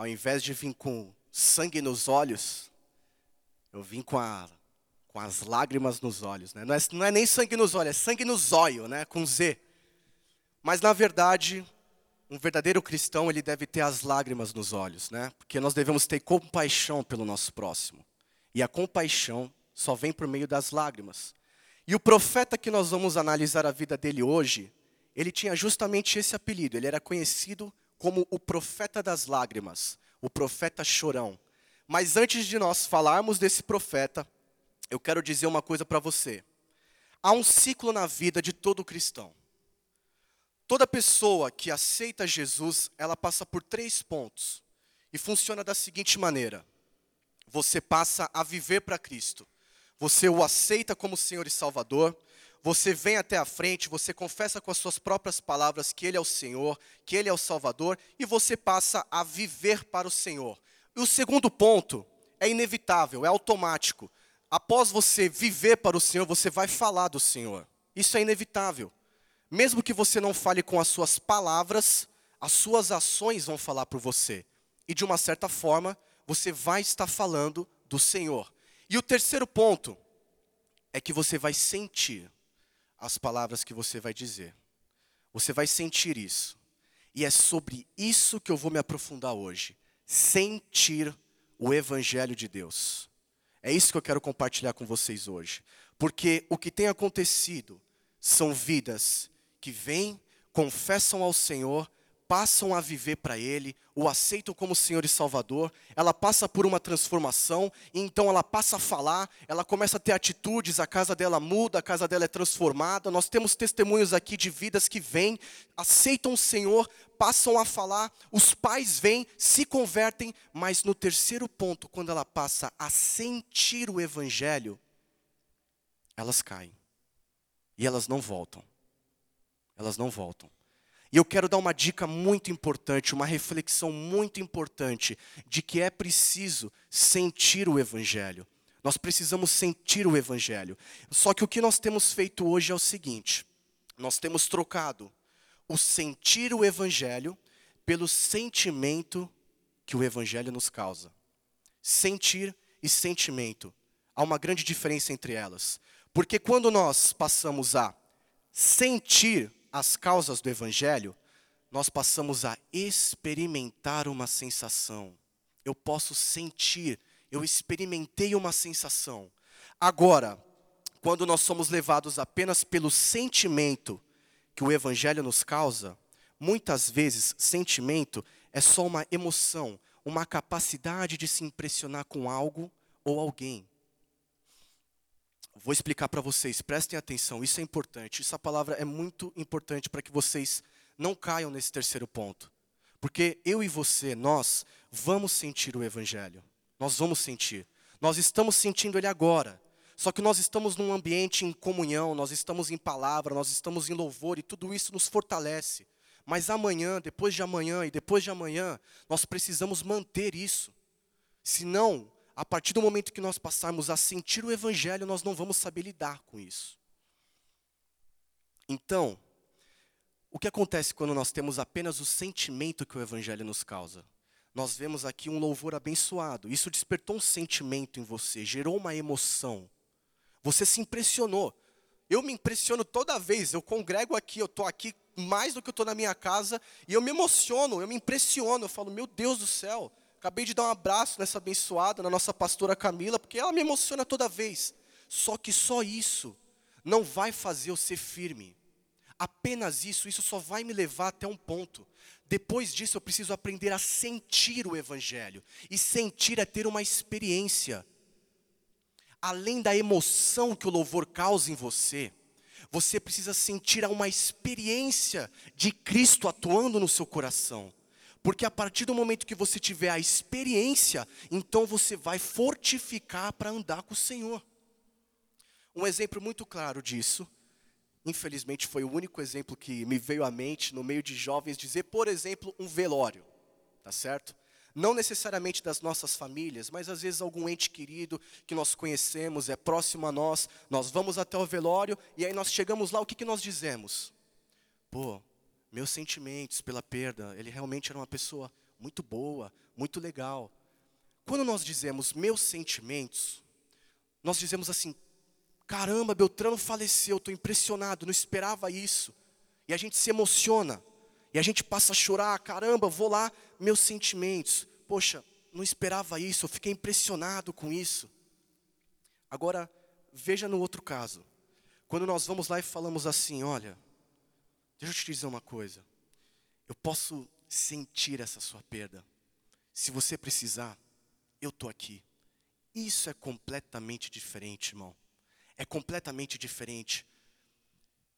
ao invés de vir com sangue nos olhos, eu vim com, a, com as lágrimas nos olhos. Né? Não, é, não é nem sangue nos olhos, é sangue no zóio, né? com Z. Mas na verdade, um verdadeiro cristão, ele deve ter as lágrimas nos olhos, né? Porque nós devemos ter compaixão pelo nosso próximo. E a compaixão só vem por meio das lágrimas. E o profeta que nós vamos analisar a vida dele hoje, ele tinha justamente esse apelido. Ele era conhecido como o profeta das lágrimas, o profeta chorão. Mas antes de nós falarmos desse profeta, eu quero dizer uma coisa para você. Há um ciclo na vida de todo cristão. Toda pessoa que aceita Jesus, ela passa por três pontos. E funciona da seguinte maneira: você passa a viver para Cristo. Você o aceita como Senhor e Salvador. Você vem até a frente, você confessa com as suas próprias palavras que Ele é o Senhor, que Ele é o Salvador, e você passa a viver para o Senhor. E o segundo ponto é inevitável, é automático. Após você viver para o Senhor, você vai falar do Senhor. Isso é inevitável. Mesmo que você não fale com as suas palavras, as suas ações vão falar por você. E de uma certa forma, você vai estar falando do Senhor. E o terceiro ponto é que você vai sentir as palavras que você vai dizer. Você vai sentir isso. E é sobre isso que eu vou me aprofundar hoje. Sentir o Evangelho de Deus. É isso que eu quero compartilhar com vocês hoje. Porque o que tem acontecido são vidas que vêm, confessam ao Senhor, passam a viver para Ele, o aceitam como Senhor e Salvador, ela passa por uma transformação, e então ela passa a falar, ela começa a ter atitudes, a casa dela muda, a casa dela é transformada. Nós temos testemunhos aqui de vidas que vêm, aceitam o Senhor, passam a falar, os pais vêm, se convertem, mas no terceiro ponto, quando ela passa a sentir o Evangelho, elas caem e elas não voltam elas não voltam. E eu quero dar uma dica muito importante, uma reflexão muito importante, de que é preciso sentir o Evangelho. Nós precisamos sentir o Evangelho. Só que o que nós temos feito hoje é o seguinte: nós temos trocado o sentir o Evangelho pelo sentimento que o Evangelho nos causa. Sentir e sentimento. Há uma grande diferença entre elas. Porque quando nós passamos a sentir as causas do Evangelho, nós passamos a experimentar uma sensação. Eu posso sentir, eu experimentei uma sensação. Agora, quando nós somos levados apenas pelo sentimento que o Evangelho nos causa, muitas vezes sentimento é só uma emoção, uma capacidade de se impressionar com algo ou alguém. Vou explicar para vocês, prestem atenção, isso é importante. Essa palavra é muito importante para que vocês não caiam nesse terceiro ponto. Porque eu e você, nós vamos sentir o Evangelho. Nós vamos sentir. Nós estamos sentindo ele agora. Só que nós estamos num ambiente em comunhão, nós estamos em palavra, nós estamos em louvor e tudo isso nos fortalece. Mas amanhã, depois de amanhã e depois de amanhã, nós precisamos manter isso. Senão, a partir do momento que nós passarmos a sentir o Evangelho, nós não vamos saber lidar com isso. Então, o que acontece quando nós temos apenas o sentimento que o Evangelho nos causa? Nós vemos aqui um louvor abençoado. Isso despertou um sentimento em você, gerou uma emoção. Você se impressionou. Eu me impressiono toda vez. Eu congrego aqui, eu estou aqui mais do que eu estou na minha casa, e eu me emociono, eu me impressiono. Eu falo, meu Deus do céu, Acabei de dar um abraço nessa abençoada, na nossa pastora Camila, porque ela me emociona toda vez. Só que só isso não vai fazer eu ser firme. Apenas isso, isso só vai me levar até um ponto. Depois disso, eu preciso aprender a sentir o Evangelho. E sentir é ter uma experiência. Além da emoção que o louvor causa em você, você precisa sentir uma experiência de Cristo atuando no seu coração. Porque a partir do momento que você tiver a experiência, então você vai fortificar para andar com o Senhor. Um exemplo muito claro disso, infelizmente foi o único exemplo que me veio à mente no meio de jovens dizer, por exemplo, um velório, tá certo? Não necessariamente das nossas famílias, mas às vezes algum ente querido que nós conhecemos, é próximo a nós, nós vamos até o velório e aí nós chegamos lá, o que, que nós dizemos? Pô, meus sentimentos pela perda, ele realmente era uma pessoa muito boa, muito legal. Quando nós dizemos meus sentimentos, nós dizemos assim: caramba, Beltrano faleceu, estou impressionado, não esperava isso. E a gente se emociona, e a gente passa a chorar: caramba, vou lá, meus sentimentos. Poxa, não esperava isso, eu fiquei impressionado com isso. Agora, veja no outro caso. Quando nós vamos lá e falamos assim: olha, deixa eu te dizer uma coisa. Eu posso sentir essa sua perda. Se você precisar, eu estou aqui. Isso é completamente diferente, irmão. É completamente diferente.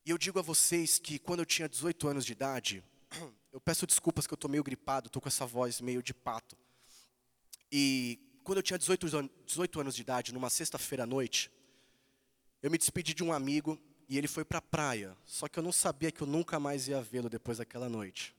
E eu digo a vocês que quando eu tinha 18 anos de idade, eu peço desculpas que eu estou meio gripado, estou com essa voz meio de pato. E quando eu tinha 18, 18 anos de idade, numa sexta-feira à noite, eu me despedi de um amigo e ele foi para a praia. Só que eu não sabia que eu nunca mais ia vê-lo depois daquela noite.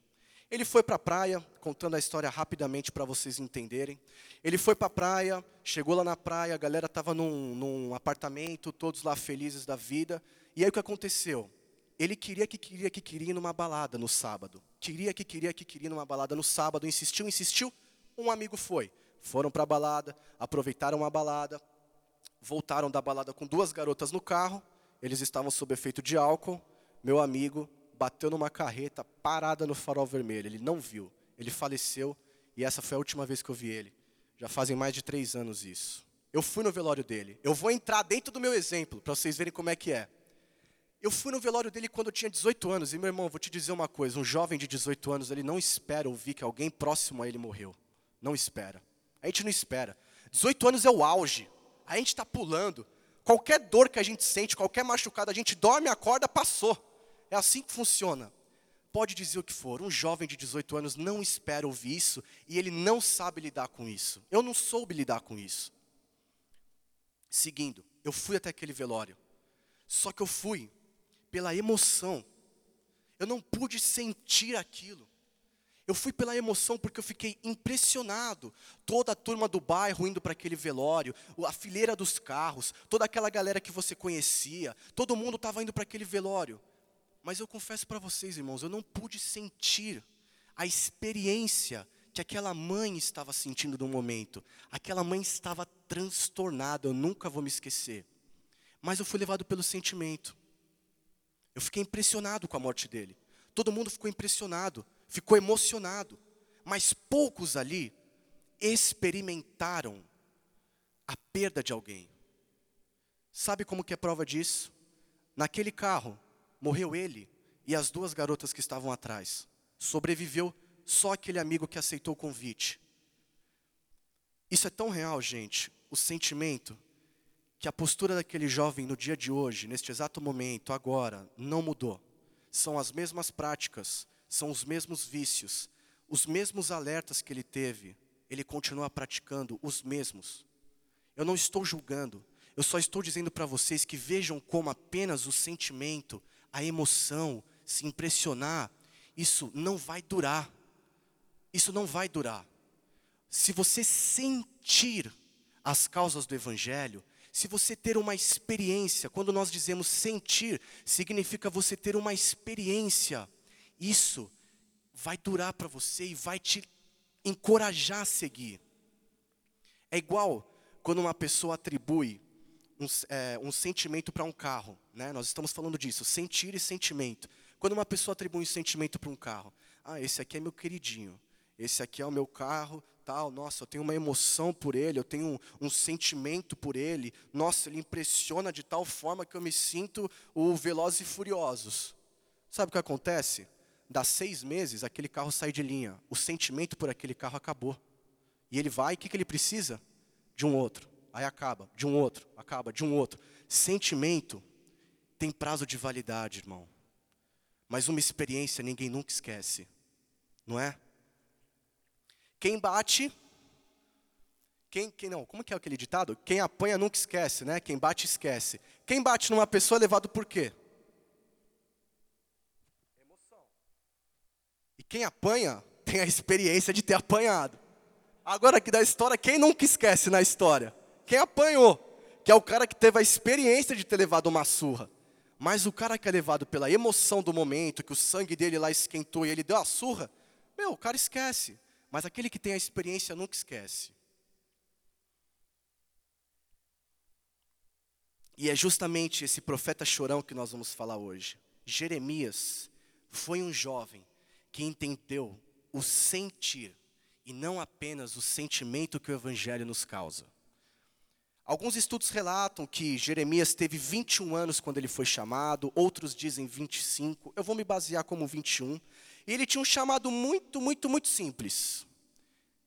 Ele foi para a praia, contando a história rapidamente para vocês entenderem. Ele foi para a praia, chegou lá na praia, a galera estava num, num apartamento, todos lá felizes da vida. E aí o que aconteceu? Ele queria que queria que queria ir numa balada no sábado. Queria que queria que queria ir numa balada no sábado, insistiu, insistiu. Um amigo foi. Foram para a balada, aproveitaram a balada, voltaram da balada com duas garotas no carro. Eles estavam sob efeito de álcool. Meu amigo bateu numa carreta parada no farol vermelho. Ele não viu. Ele faleceu e essa foi a última vez que eu vi ele. Já fazem mais de três anos isso. Eu fui no velório dele. Eu vou entrar dentro do meu exemplo para vocês verem como é que é. Eu fui no velório dele quando eu tinha 18 anos. E meu irmão, vou te dizer uma coisa: um jovem de 18 anos, ele não espera ouvir que alguém próximo a ele morreu. Não espera. A gente não espera. 18 anos é o auge. A gente está pulando. Qualquer dor que a gente sente, qualquer machucado, a gente dorme, acorda, passou. É assim que funciona. Pode dizer o que for, um jovem de 18 anos não espera ouvir isso e ele não sabe lidar com isso. Eu não soube lidar com isso. Seguindo, eu fui até aquele velório. Só que eu fui pela emoção. Eu não pude sentir aquilo. Eu fui pela emoção porque eu fiquei impressionado. Toda a turma do bairro indo para aquele velório, a fileira dos carros, toda aquela galera que você conhecia, todo mundo estava indo para aquele velório. Mas eu confesso para vocês, irmãos, eu não pude sentir a experiência que aquela mãe estava sentindo no momento. Aquela mãe estava transtornada, eu nunca vou me esquecer. Mas eu fui levado pelo sentimento. Eu fiquei impressionado com a morte dele. Todo mundo ficou impressionado, ficou emocionado. Mas poucos ali experimentaram a perda de alguém. Sabe como que é prova disso? Naquele carro, Morreu ele e as duas garotas que estavam atrás. Sobreviveu só aquele amigo que aceitou o convite. Isso é tão real, gente, o sentimento, que a postura daquele jovem no dia de hoje, neste exato momento, agora, não mudou. São as mesmas práticas, são os mesmos vícios, os mesmos alertas que ele teve, ele continua praticando os mesmos. Eu não estou julgando, eu só estou dizendo para vocês que vejam como apenas o sentimento, a emoção, se impressionar, isso não vai durar. Isso não vai durar. Se você sentir as causas do Evangelho, se você ter uma experiência, quando nós dizemos sentir, significa você ter uma experiência, isso vai durar para você e vai te encorajar a seguir. É igual quando uma pessoa atribui um, é, um sentimento para um carro. Né? Nós estamos falando disso, sentir e sentimento. Quando uma pessoa atribui um sentimento para um carro, ah, esse aqui é meu queridinho, esse aqui é o meu carro, tal, nossa, eu tenho uma emoção por ele, eu tenho um, um, sentimento por ele, nossa, ele impressiona de tal forma que eu me sinto o Velozes e Furiosos. Sabe o que acontece? Dá seis meses, aquele carro sai de linha, o sentimento por aquele carro acabou. E ele vai, o que, que ele precisa? De um outro aí acaba, de um outro, acaba, de um outro. Sentimento tem prazo de validade, irmão. Mas uma experiência ninguém nunca esquece, não é? Quem bate, quem, quem não, como que é aquele ditado? Quem apanha nunca esquece, né? Quem bate esquece. Quem bate numa pessoa é levado por quê? Quem apanha tem a experiência de ter apanhado. Agora aqui da história, quem nunca esquece na história? quem apanhou, que é o cara que teve a experiência de ter levado uma surra. Mas o cara que é levado pela emoção do momento, que o sangue dele lá esquentou e ele deu a surra, meu, o cara esquece. Mas aquele que tem a experiência nunca esquece. E é justamente esse profeta chorão que nós vamos falar hoje. Jeremias foi um jovem que entendeu o sentir e não apenas o sentimento que o evangelho nos causa. Alguns estudos relatam que Jeremias teve 21 anos quando ele foi chamado, outros dizem 25. Eu vou me basear como 21. E ele tinha um chamado muito, muito, muito simples.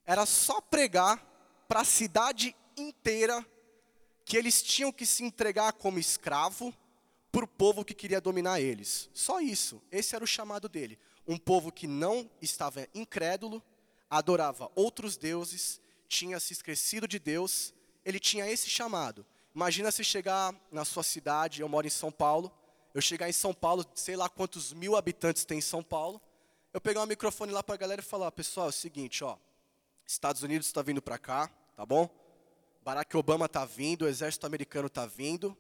Era só pregar para a cidade inteira que eles tinham que se entregar como escravo para o povo que queria dominar eles. Só isso. Esse era o chamado dele. Um povo que não estava incrédulo, adorava outros deuses, tinha se esquecido de Deus, ele tinha esse chamado. Imagina se chegar na sua cidade, eu moro em São Paulo, eu chegar em São Paulo, sei lá quantos mil habitantes tem em São Paulo, eu pegar um microfone lá para a galera e falar, pessoal, é o seguinte, ó, Estados Unidos está vindo para cá, tá bom? Barack Obama está vindo, o exército americano está vindo.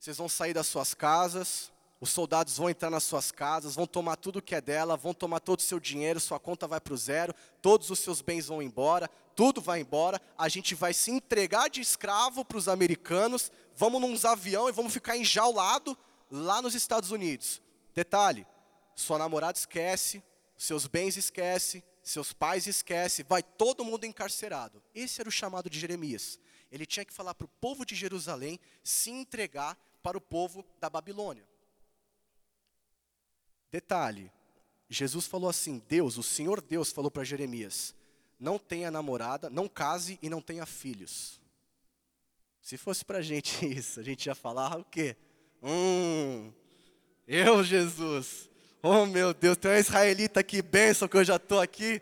Vocês vão sair das suas casas, os soldados vão entrar nas suas casas, vão tomar tudo que é dela, vão tomar todo o seu dinheiro, sua conta vai para o zero, todos os seus bens vão embora, tudo vai embora. A gente vai se entregar de escravo para os americanos, vamos num avião e vamos ficar enjaulado lá nos Estados Unidos. Detalhe: sua namorada esquece, seus bens esquece, seus pais esquece, vai todo mundo encarcerado. Esse era o chamado de Jeremias ele tinha que falar para o povo de Jerusalém se entregar para o povo da Babilônia. Detalhe: Jesus falou assim, Deus, o Senhor Deus falou para Jeremias: não tenha namorada, não case e não tenha filhos. Se fosse para a gente isso, a gente ia falar o quê? Hum, eu, Jesus, oh meu Deus, tem um israelita aqui, benção que eu já estou aqui.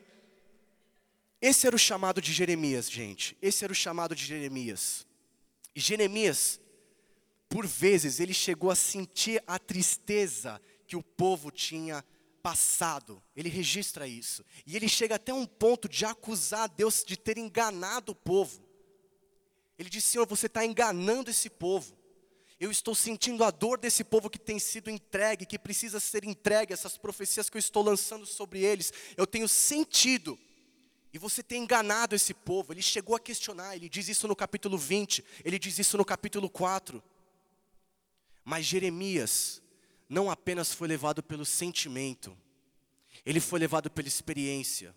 Esse era o chamado de Jeremias, gente. Esse era o chamado de Jeremias. E Jeremias, por vezes, ele chegou a sentir a tristeza que o povo tinha passado. Ele registra isso. E ele chega até um ponto de acusar Deus de ter enganado o povo. Ele diz: Senhor, você está enganando esse povo. Eu estou sentindo a dor desse povo que tem sido entregue, que precisa ser entregue, essas profecias que eu estou lançando sobre eles. Eu tenho sentido. E você tem enganado esse povo. Ele chegou a questionar, ele diz isso no capítulo 20, ele diz isso no capítulo 4. Mas Jeremias não apenas foi levado pelo sentimento, ele foi levado pela experiência.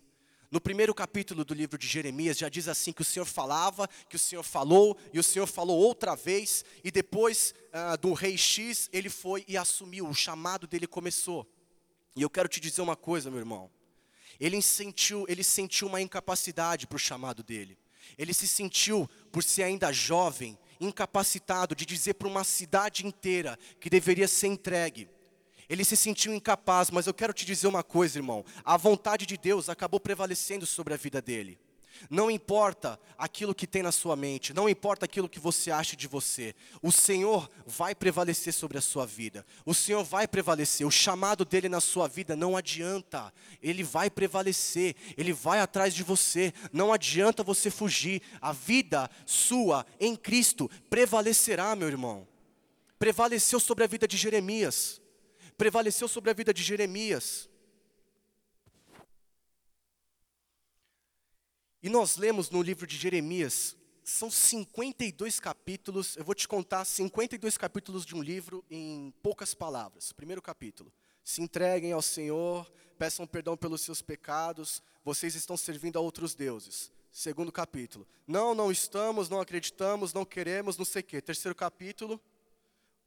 No primeiro capítulo do livro de Jeremias já diz assim que o Senhor falava, que o Senhor falou, e o Senhor falou outra vez, e depois ah, do rei X ele foi e assumiu, o chamado dele começou. E eu quero te dizer uma coisa, meu irmão. Ele sentiu, ele sentiu uma incapacidade para o chamado dele. Ele se sentiu, por ser ainda jovem, incapacitado de dizer para uma cidade inteira que deveria ser entregue. Ele se sentiu incapaz, mas eu quero te dizer uma coisa, irmão. A vontade de Deus acabou prevalecendo sobre a vida dele. Não importa aquilo que tem na sua mente, não importa aquilo que você acha de você, o Senhor vai prevalecer sobre a sua vida, o Senhor vai prevalecer, o chamado dele na sua vida não adianta, ele vai prevalecer, ele vai atrás de você, não adianta você fugir, a vida sua em Cristo prevalecerá, meu irmão. Prevaleceu sobre a vida de Jeremias, prevaleceu sobre a vida de Jeremias. E nós lemos no livro de Jeremias, são 52 capítulos, eu vou te contar 52 capítulos de um livro em poucas palavras. Primeiro capítulo: Se entreguem ao Senhor, peçam perdão pelos seus pecados, vocês estão servindo a outros deuses. Segundo capítulo: Não, não estamos, não acreditamos, não queremos, não sei o quê. Terceiro capítulo: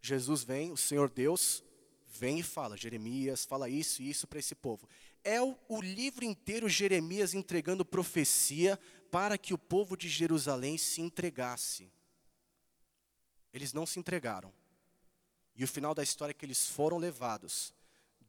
Jesus vem, o Senhor Deus vem e fala, Jeremias, fala isso e isso para esse povo é o, o livro inteiro Jeremias entregando profecia para que o povo de Jerusalém se entregasse. Eles não se entregaram. E o final da história é que eles foram levados.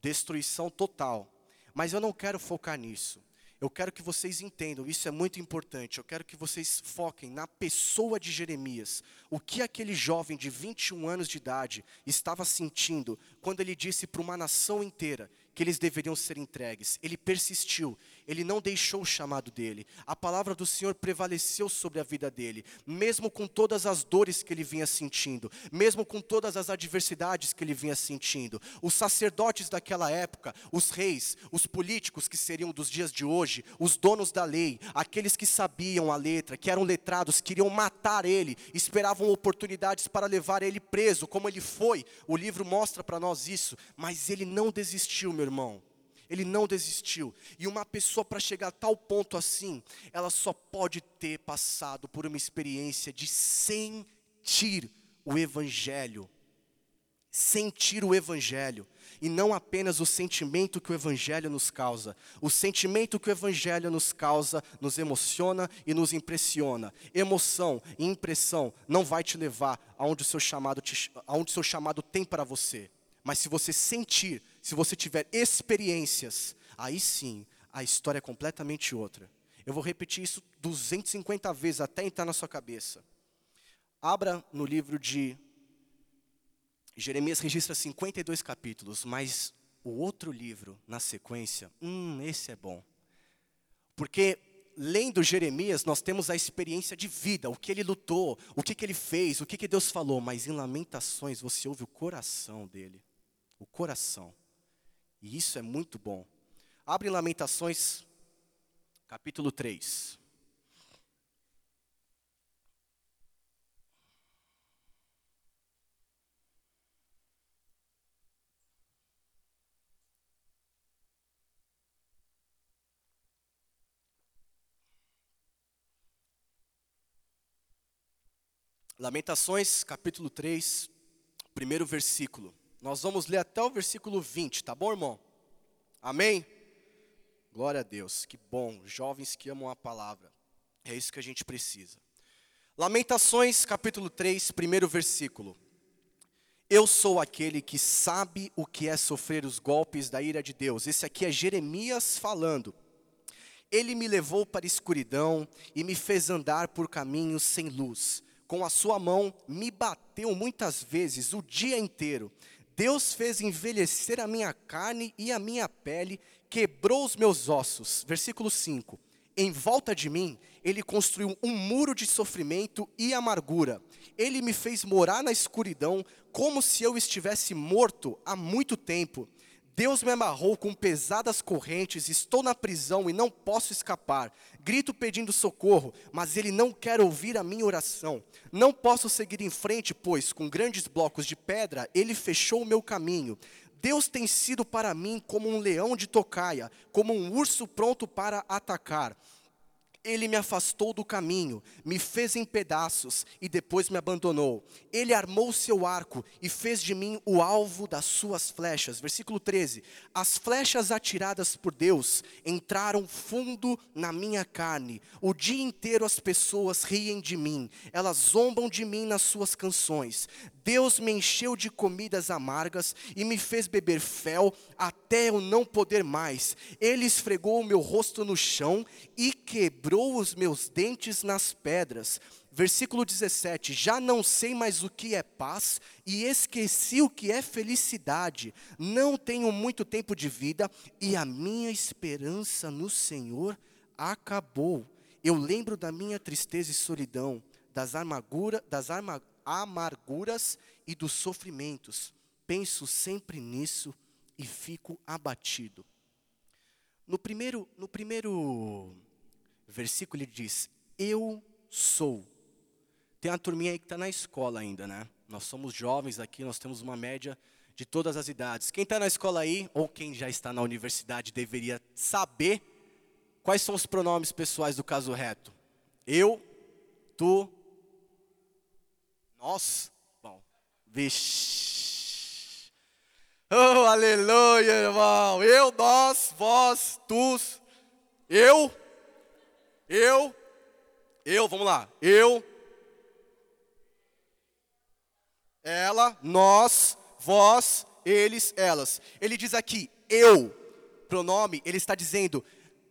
Destruição total. Mas eu não quero focar nisso. Eu quero que vocês entendam, isso é muito importante. Eu quero que vocês foquem na pessoa de Jeremias. O que aquele jovem de 21 anos de idade estava sentindo quando ele disse para uma nação inteira que eles deveriam ser entregues. Ele persistiu, ele não deixou o chamado dele. A palavra do Senhor prevaleceu sobre a vida dele, mesmo com todas as dores que ele vinha sentindo, mesmo com todas as adversidades que ele vinha sentindo. Os sacerdotes daquela época, os reis, os políticos que seriam dos dias de hoje, os donos da lei, aqueles que sabiam a letra, que eram letrados, queriam matar ele, esperavam oportunidades para levar ele preso, como ele foi. O livro mostra para nós isso, mas ele não desistiu, meu. Ele não desistiu. E uma pessoa para chegar a tal ponto assim, ela só pode ter passado por uma experiência de sentir o evangelho. Sentir o evangelho e não apenas o sentimento que o Evangelho nos causa. O sentimento que o Evangelho nos causa nos emociona e nos impressiona. Emoção e impressão não vai te levar aonde o seu chamado, te, aonde o seu chamado tem para você. Mas se você sentir, se você tiver experiências, aí sim a história é completamente outra. Eu vou repetir isso 250 vezes até entrar na sua cabeça. Abra no livro de Jeremias registra 52 capítulos, mas o outro livro na sequência, hum, esse é bom. Porque lendo Jeremias, nós temos a experiência de vida, o que ele lutou, o que, que ele fez, o que, que Deus falou, mas em Lamentações você ouve o coração dele, o coração. E isso é muito bom. Abre Lamentações, capítulo 3. Lamentações, capítulo 3, primeiro versículo. Nós vamos ler até o versículo 20, tá bom, irmão? Amém? Glória a Deus, que bom, jovens que amam a palavra. É isso que a gente precisa. Lamentações, capítulo 3, primeiro versículo. Eu sou aquele que sabe o que é sofrer os golpes da ira de Deus. Esse aqui é Jeremias falando. Ele me levou para a escuridão e me fez andar por caminhos sem luz com a sua mão me bateu muitas vezes o dia inteiro. Deus fez envelhecer a minha carne e a minha pele, quebrou os meus ossos. Versículo 5. Em volta de mim, ele construiu um muro de sofrimento e amargura. Ele me fez morar na escuridão, como se eu estivesse morto há muito tempo. Deus me amarrou com pesadas correntes, estou na prisão e não posso escapar. Grito pedindo socorro, mas ele não quer ouvir a minha oração. Não posso seguir em frente, pois com grandes blocos de pedra ele fechou o meu caminho. Deus tem sido para mim como um leão de tocaia, como um urso pronto para atacar. Ele me afastou do caminho, me fez em pedaços e depois me abandonou. Ele armou seu arco e fez de mim o alvo das suas flechas. Versículo 13: As flechas atiradas por Deus entraram fundo na minha carne. O dia inteiro as pessoas riem de mim, elas zombam de mim nas suas canções. Deus me encheu de comidas amargas e me fez beber fel até eu não poder mais. Ele esfregou o meu rosto no chão e quebrou os meus dentes nas pedras. Versículo 17: Já não sei mais o que é paz e esqueci o que é felicidade. Não tenho muito tempo de vida e a minha esperança no Senhor acabou. Eu lembro da minha tristeza e solidão, das, amargura, das arma, amarguras e dos sofrimentos. Penso sempre nisso e fico abatido. No primeiro, no primeiro versículo ele diz: Eu sou. Tem uma turminha aí que está na escola ainda, né? Nós somos jovens aqui, nós temos uma média de todas as idades. Quem está na escola aí, ou quem já está na universidade, deveria saber quais são os pronomes pessoais do caso reto. Eu, tu, nós. Bom, vixe. Oh, aleluia, irmão. Eu, nós, vós, tu, eu, eu, eu, vamos lá. Eu, ela, nós, vós, eles, elas. Ele diz aqui, eu, pronome, ele está dizendo,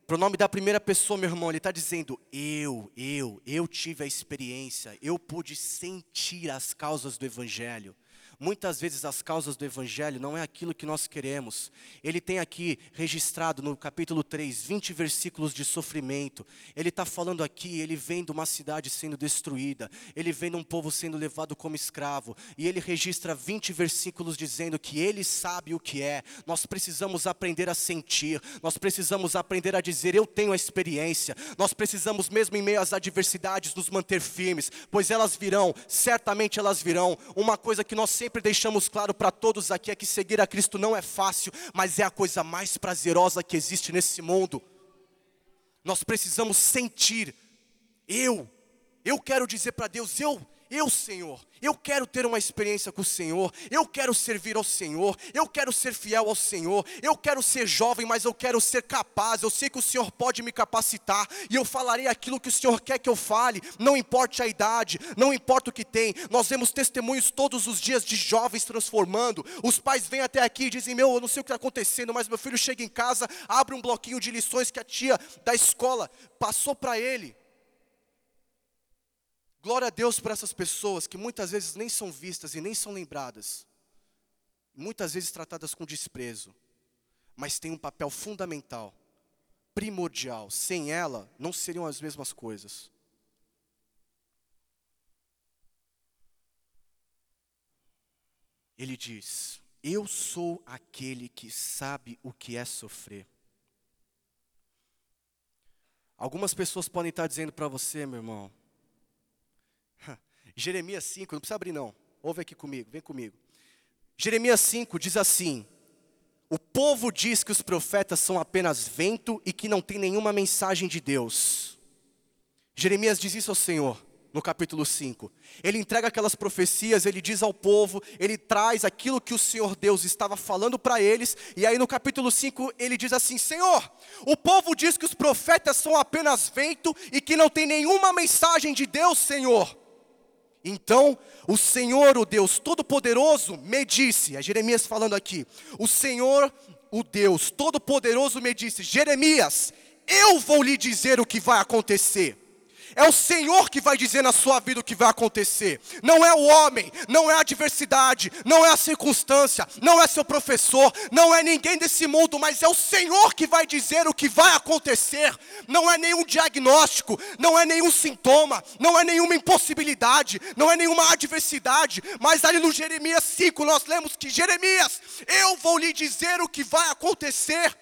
Pronome da primeira pessoa, meu irmão, ele está dizendo: eu, eu, eu tive a experiência, eu pude sentir as causas do Evangelho. Muitas vezes as causas do Evangelho não é aquilo que nós queremos. Ele tem aqui registrado no capítulo 3, 20 versículos de sofrimento. Ele está falando aqui, ele vem de uma cidade sendo destruída, ele vem de um povo sendo levado como escravo, e ele registra 20 versículos dizendo que ele sabe o que é. Nós precisamos aprender a sentir, nós precisamos aprender a dizer: Eu tenho a experiência. Nós precisamos, mesmo em meio às adversidades, nos manter firmes, pois elas virão, certamente elas virão. Uma coisa que nós sempre sempre deixamos claro para todos aqui é que seguir a Cristo não é fácil, mas é a coisa mais prazerosa que existe nesse mundo. Nós precisamos sentir, eu, eu quero dizer para Deus, eu, eu, Senhor, eu quero ter uma experiência com o Senhor, eu quero servir ao Senhor, eu quero ser fiel ao Senhor, eu quero ser jovem, mas eu quero ser capaz. Eu sei que o Senhor pode me capacitar e eu falarei aquilo que o Senhor quer que eu fale, não importa a idade, não importa o que tem. Nós vemos testemunhos todos os dias de jovens transformando. Os pais vêm até aqui e dizem: Meu, eu não sei o que está acontecendo, mas meu filho chega em casa, abre um bloquinho de lições que a tia da escola passou para ele. Glória a Deus por essas pessoas que muitas vezes nem são vistas e nem são lembradas, muitas vezes tratadas com desprezo, mas têm um papel fundamental, primordial. Sem ela, não seriam as mesmas coisas. Ele diz: Eu sou aquele que sabe o que é sofrer. Algumas pessoas podem estar dizendo para você, meu irmão, Jeremias 5, não precisa abrir não. Ouve aqui comigo, vem comigo. Jeremias 5 diz assim: O povo diz que os profetas são apenas vento e que não tem nenhuma mensagem de Deus. Jeremias diz isso ao Senhor no capítulo 5. Ele entrega aquelas profecias, ele diz ao povo, ele traz aquilo que o Senhor Deus estava falando para eles, e aí no capítulo 5 ele diz assim: Senhor, o povo diz que os profetas são apenas vento e que não tem nenhuma mensagem de Deus, Senhor. Então o Senhor, o Deus Todo-Poderoso, me disse, é Jeremias falando aqui, o Senhor, o Deus Todo-Poderoso me disse, Jeremias, eu vou lhe dizer o que vai acontecer. É o Senhor que vai dizer na sua vida o que vai acontecer. Não é o homem, não é a adversidade, não é a circunstância, não é seu professor, não é ninguém desse mundo, mas é o Senhor que vai dizer o que vai acontecer. Não é nenhum diagnóstico, não é nenhum sintoma, não é nenhuma impossibilidade, não é nenhuma adversidade, mas ali no Jeremias 5 nós lemos que Jeremias, eu vou lhe dizer o que vai acontecer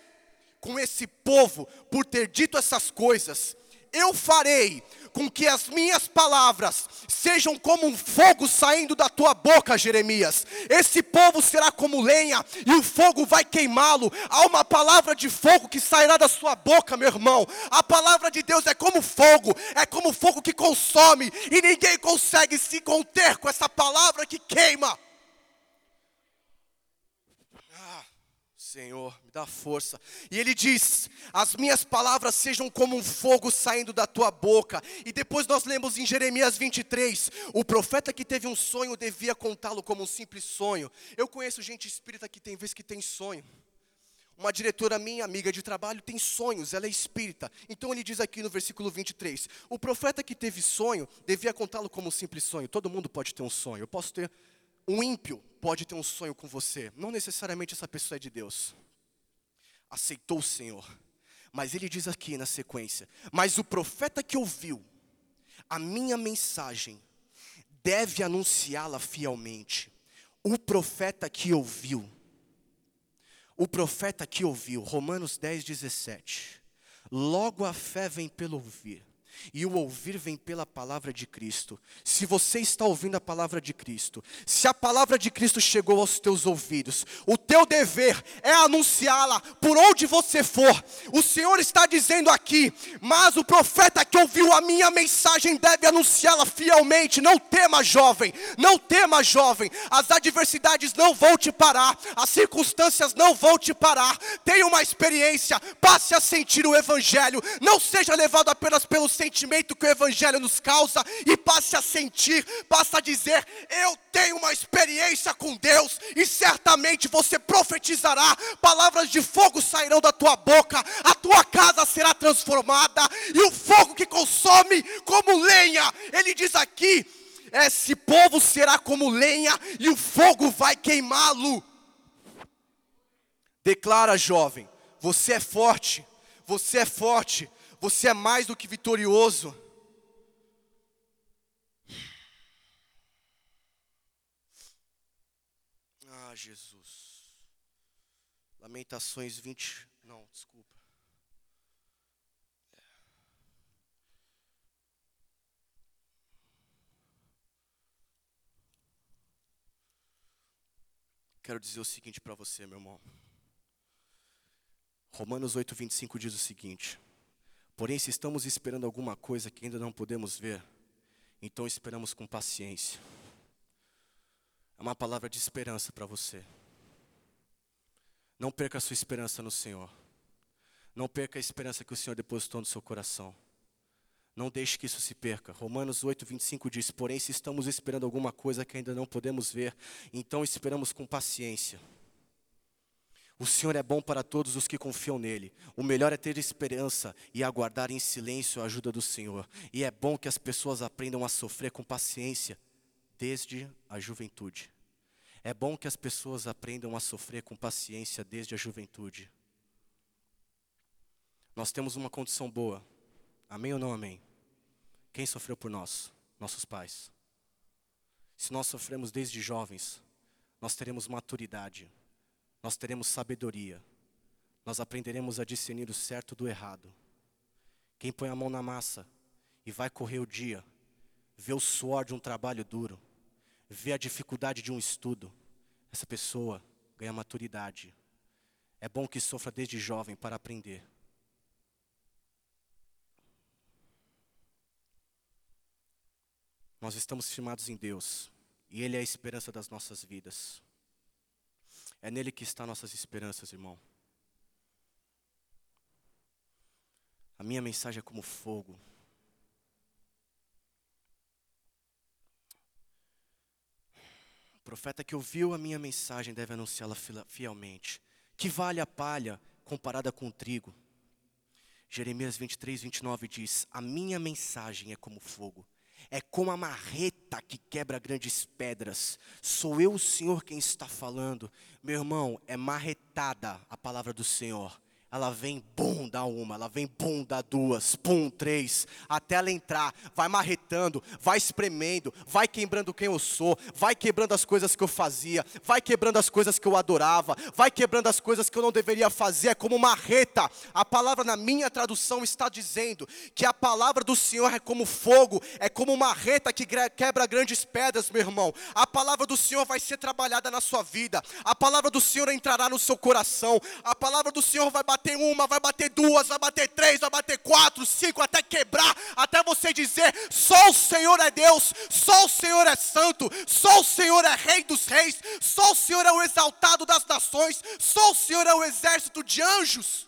com esse povo por ter dito essas coisas. Eu farei com que as minhas palavras sejam como um fogo saindo da tua boca, Jeremias. Esse povo será como lenha e o fogo vai queimá-lo. Há uma palavra de fogo que sairá da sua boca, meu irmão. A palavra de Deus é como fogo, é como fogo que consome e ninguém consegue se conter com essa palavra que queima. Senhor, me dá força. E ele diz: As minhas palavras sejam como um fogo saindo da tua boca. E depois nós lemos em Jeremias 23: O profeta que teve um sonho devia contá-lo como um simples sonho. Eu conheço gente espírita que tem vezes que tem sonho. Uma diretora minha, amiga de trabalho, tem sonhos, ela é espírita. Então ele diz aqui no versículo 23: O profeta que teve sonho devia contá-lo como um simples sonho. Todo mundo pode ter um sonho. Eu posso ter um ímpio pode ter um sonho com você, não necessariamente essa pessoa é de Deus. Aceitou o Senhor. Mas ele diz aqui na sequência: Mas o profeta que ouviu a minha mensagem deve anunciá-la fielmente. O profeta que ouviu, o profeta que ouviu, Romanos 10, 17. Logo a fé vem pelo ouvir, e o ouvir vem pela palavra de Cristo. Se você está ouvindo a palavra de Cristo, se a palavra de Cristo chegou aos teus ouvidos, o teu dever é anunciá-la por onde você for. O Senhor está dizendo aqui, mas o profeta que ouviu a minha mensagem deve anunciá-la fielmente. Não tema, jovem, não tema, jovem. As adversidades não vão te parar, as circunstâncias não vão te parar. Tenha uma experiência, passe a sentir o Evangelho. Não seja levado apenas pelo sentimento sentimento que o Evangelho nos causa e passe a sentir, passe a dizer: Eu tenho uma experiência com Deus, e certamente você profetizará, palavras de fogo sairão da tua boca, a tua casa será transformada, e o fogo que consome como lenha, ele diz aqui: Esse povo será como lenha e o fogo vai queimá-lo. Declara, jovem, você é forte, você é forte, você é mais do que vitorioso. Ah, Jesus. Lamentações 20. Não, desculpa. Quero dizer o seguinte para você, meu irmão. Romanos 8, 25 diz o seguinte: Porém, se estamos esperando alguma coisa que ainda não podemos ver, então esperamos com paciência. É uma palavra de esperança para você. Não perca a sua esperança no Senhor. Não perca a esperança que o Senhor depositou no seu coração. Não deixe que isso se perca. Romanos 8, 25 diz: Porém, se estamos esperando alguma coisa que ainda não podemos ver, então esperamos com paciência. O Senhor é bom para todos os que confiam nele. O melhor é ter esperança e aguardar em silêncio a ajuda do Senhor. E é bom que as pessoas aprendam a sofrer com paciência desde a juventude. É bom que as pessoas aprendam a sofrer com paciência desde a juventude. Nós temos uma condição boa. Amém ou não amém? Quem sofreu por nós? Nossos pais. Se nós sofremos desde jovens, nós teremos maturidade nós teremos sabedoria, nós aprenderemos a discernir o certo do errado. Quem põe a mão na massa e vai correr o dia, vê o suor de um trabalho duro, vê a dificuldade de um estudo, essa pessoa ganha maturidade. É bom que sofra desde jovem para aprender. Nós estamos firmados em Deus, e Ele é a esperança das nossas vidas. É nele que estão nossas esperanças, irmão. A minha mensagem é como fogo. O profeta que ouviu a minha mensagem deve anunciá-la fielmente. Que vale a palha comparada com o trigo? Jeremias 23, 29 diz: A minha mensagem é como fogo é como a marreta que quebra grandes pedras. Sou eu, o Senhor, quem está falando. Meu irmão, é marretada a palavra do Senhor ela vem, bum, dá uma, ela vem, bum, dá duas, pum, três, até ela entrar, vai marretando, vai espremendo, vai quebrando quem eu sou, vai quebrando as coisas que eu fazia, vai quebrando as coisas que eu adorava, vai quebrando as coisas que eu não deveria fazer, é como marreta. A palavra na minha tradução está dizendo que a palavra do Senhor é como fogo, é como marreta que quebra grandes pedras, meu irmão. A palavra do Senhor vai ser trabalhada na sua vida, a palavra do Senhor entrará no seu coração, a palavra do Senhor vai bater uma, vai bater duas, vai bater três, vai bater quatro, cinco, até quebrar, até você dizer: só o Senhor é Deus, só o Senhor é santo, só o Senhor é Rei dos Reis, só o Senhor é o exaltado das nações, só o Senhor é o exército de anjos.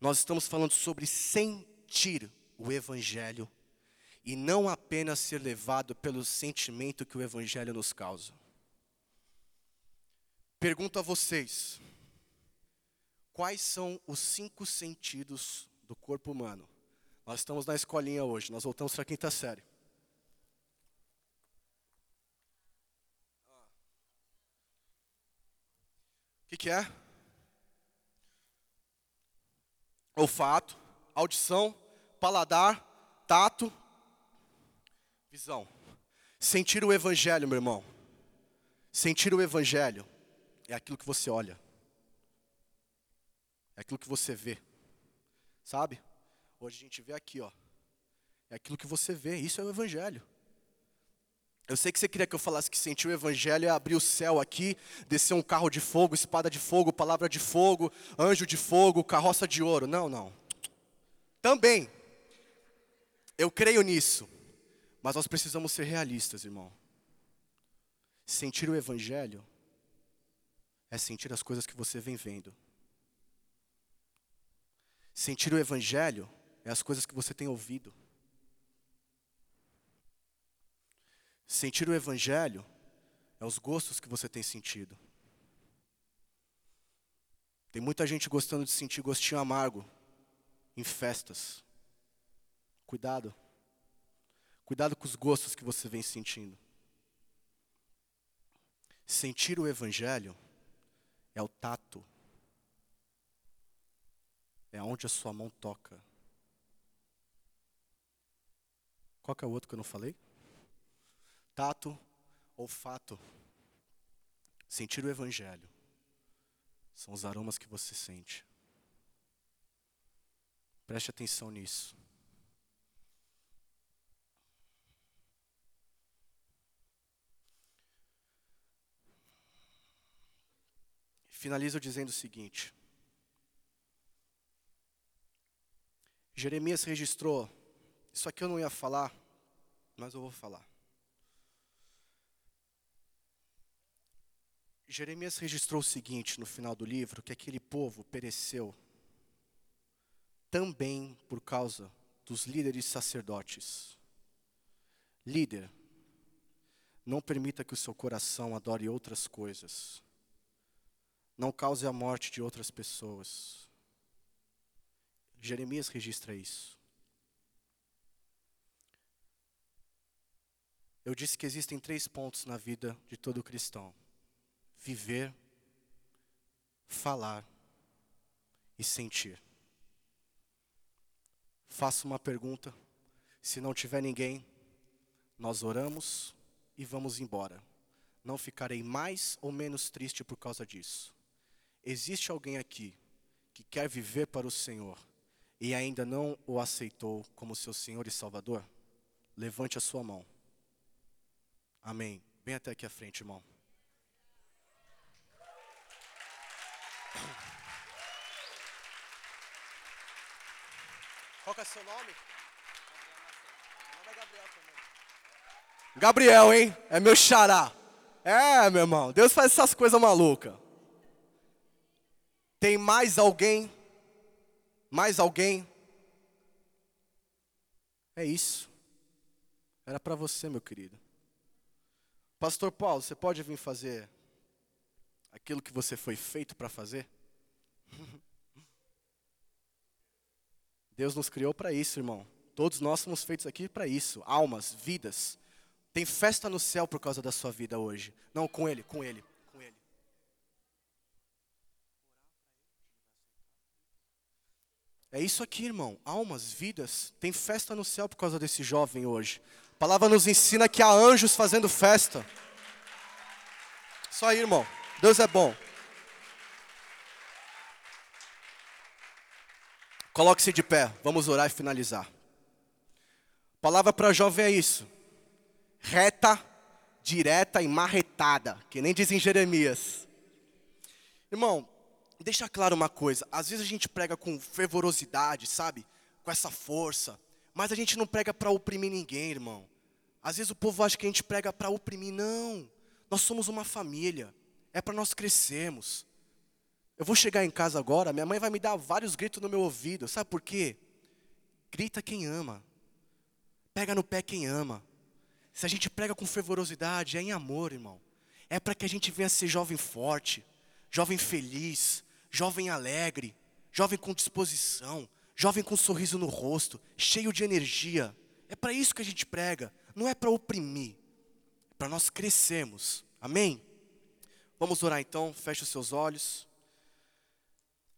Nós estamos falando sobre sentir o Evangelho e não apenas ser levado pelo sentimento que o Evangelho nos causa. Pergunto a vocês: quais são os cinco sentidos do corpo humano? Nós estamos na escolinha hoje, nós voltamos para a quinta série. O que, que é? Olfato, audição, paladar, tato, visão. Sentir o evangelho, meu irmão. Sentir o evangelho é aquilo que você olha, é aquilo que você vê, sabe? Hoje a gente vê aqui, ó, é aquilo que você vê, isso é o Evangelho. Eu sei que você queria que eu falasse que sentir o Evangelho é abrir o céu aqui, descer um carro de fogo, espada de fogo, palavra de fogo, anjo de fogo, carroça de ouro. Não, não. Também, eu creio nisso, mas nós precisamos ser realistas, irmão. Sentir o Evangelho é sentir as coisas que você vem vendo. Sentir o Evangelho é as coisas que você tem ouvido. Sentir o Evangelho é os gostos que você tem sentido. Tem muita gente gostando de sentir gostinho amargo em festas. Cuidado. Cuidado com os gostos que você vem sentindo. Sentir o Evangelho é o tato, é onde a sua mão toca. Qual que é o outro que eu não falei? Tato, olfato. Sentir o Evangelho são os aromas que você sente. Preste atenção nisso. Finalizo dizendo o seguinte: Jeremias registrou, isso aqui eu não ia falar, mas eu vou falar. Jeremias registrou o seguinte no final do livro: que aquele povo pereceu também por causa dos líderes sacerdotes. Líder, não permita que o seu coração adore outras coisas. Não cause a morte de outras pessoas. Jeremias registra isso. Eu disse que existem três pontos na vida de todo cristão: viver, falar e sentir. Faço uma pergunta. Se não tiver ninguém, nós oramos e vamos embora. Não ficarei mais ou menos triste por causa disso. Existe alguém aqui que quer viver para o Senhor e ainda não o aceitou como seu Senhor e Salvador? Levante a sua mão. Amém. Vem até aqui à frente, irmão. Qual é o seu nome? É. Gabriel, hein? É meu xará. É, meu irmão. Deus faz essas coisas malucas. Tem mais alguém? Mais alguém? É isso. Era para você, meu querido. Pastor Paulo, você pode vir fazer aquilo que você foi feito para fazer? Deus nos criou para isso, irmão. Todos nós somos feitos aqui para isso. Almas, vidas. Tem festa no céu por causa da sua vida hoje. Não, com Ele, com Ele. É isso aqui, irmão. Almas, vidas. Tem festa no céu por causa desse jovem hoje. A palavra nos ensina que há anjos fazendo festa. Só aí, irmão. Deus é bom. Coloque-se de pé. Vamos orar e finalizar. Palavra para jovem é isso. Reta, direta e marretada. Que nem diz em Jeremias. Irmão, deixa claro uma coisa: às vezes a gente prega com fervorosidade, sabe? Com essa força, mas a gente não prega para oprimir ninguém, irmão. Às vezes o povo acha que a gente prega para oprimir. Não, nós somos uma família, é para nós crescermos. Eu vou chegar em casa agora, minha mãe vai me dar vários gritos no meu ouvido, sabe por quê? Grita quem ama, pega no pé quem ama. Se a gente prega com fervorosidade, é em amor, irmão. É para que a gente venha ser jovem forte, jovem feliz, jovem alegre, jovem com disposição, jovem com um sorriso no rosto, cheio de energia. É para isso que a gente prega, não é para oprimir, é para nós crescermos. Amém? Vamos orar então, feche os seus olhos.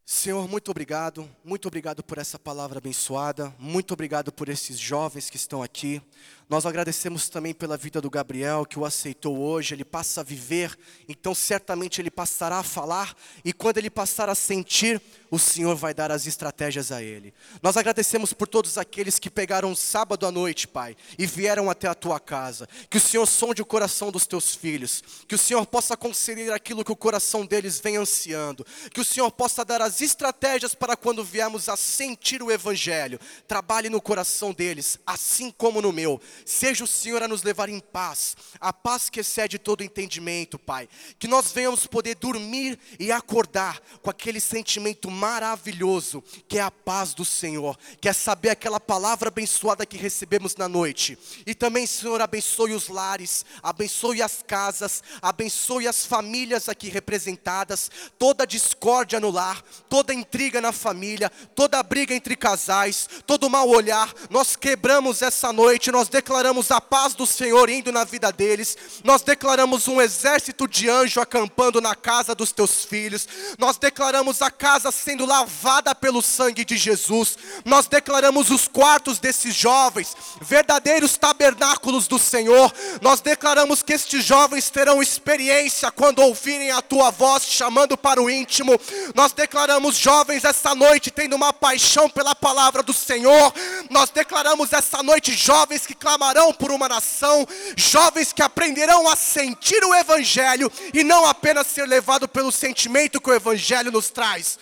Senhor, muito obrigado, muito obrigado por essa palavra abençoada, muito obrigado por esses jovens que estão aqui. Nós agradecemos também pela vida do Gabriel, que o aceitou hoje, ele passa a viver, então certamente ele passará a falar, e quando ele passar a sentir, o Senhor vai dar as estratégias a ele. Nós agradecemos por todos aqueles que pegaram sábado à noite, Pai, e vieram até a tua casa. Que o Senhor sonde o coração dos teus filhos, que o Senhor possa conceder aquilo que o coração deles vem ansiando, que o Senhor possa dar as estratégias para quando viemos a sentir o Evangelho. Trabalhe no coração deles, assim como no meu Seja o Senhor a nos levar em paz, a paz que excede todo entendimento, Pai. Que nós venhamos poder dormir e acordar com aquele sentimento maravilhoso que é a paz do Senhor, que é saber aquela palavra abençoada que recebemos na noite. E também, Senhor, abençoe os lares, abençoe as casas, abençoe as famílias aqui representadas, toda discórdia no lar, toda intriga na família, toda briga entre casais, todo mau olhar, nós quebramos essa noite, nós declaramos a paz do Senhor indo na vida deles, nós declaramos um exército de anjo acampando na casa dos teus filhos, nós declaramos a casa sendo lavada pelo sangue de Jesus, nós declaramos os quartos desses jovens, verdadeiros tabernáculos do Senhor, nós declaramos que estes jovens terão experiência quando ouvirem a tua voz chamando para o íntimo, nós declaramos jovens essa noite tendo uma paixão pela palavra do Senhor, nós declaramos essa noite jovens que clamarão por uma nação, jovens que aprenderão a sentir o Evangelho e não apenas ser levado pelo sentimento que o Evangelho nos traz.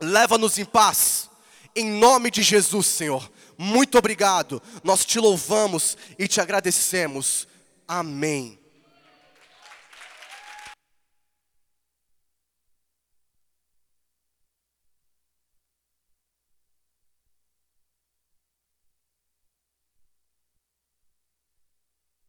Leva-nos em paz, em nome de Jesus, Senhor. Muito obrigado, nós te louvamos e te agradecemos. Amém.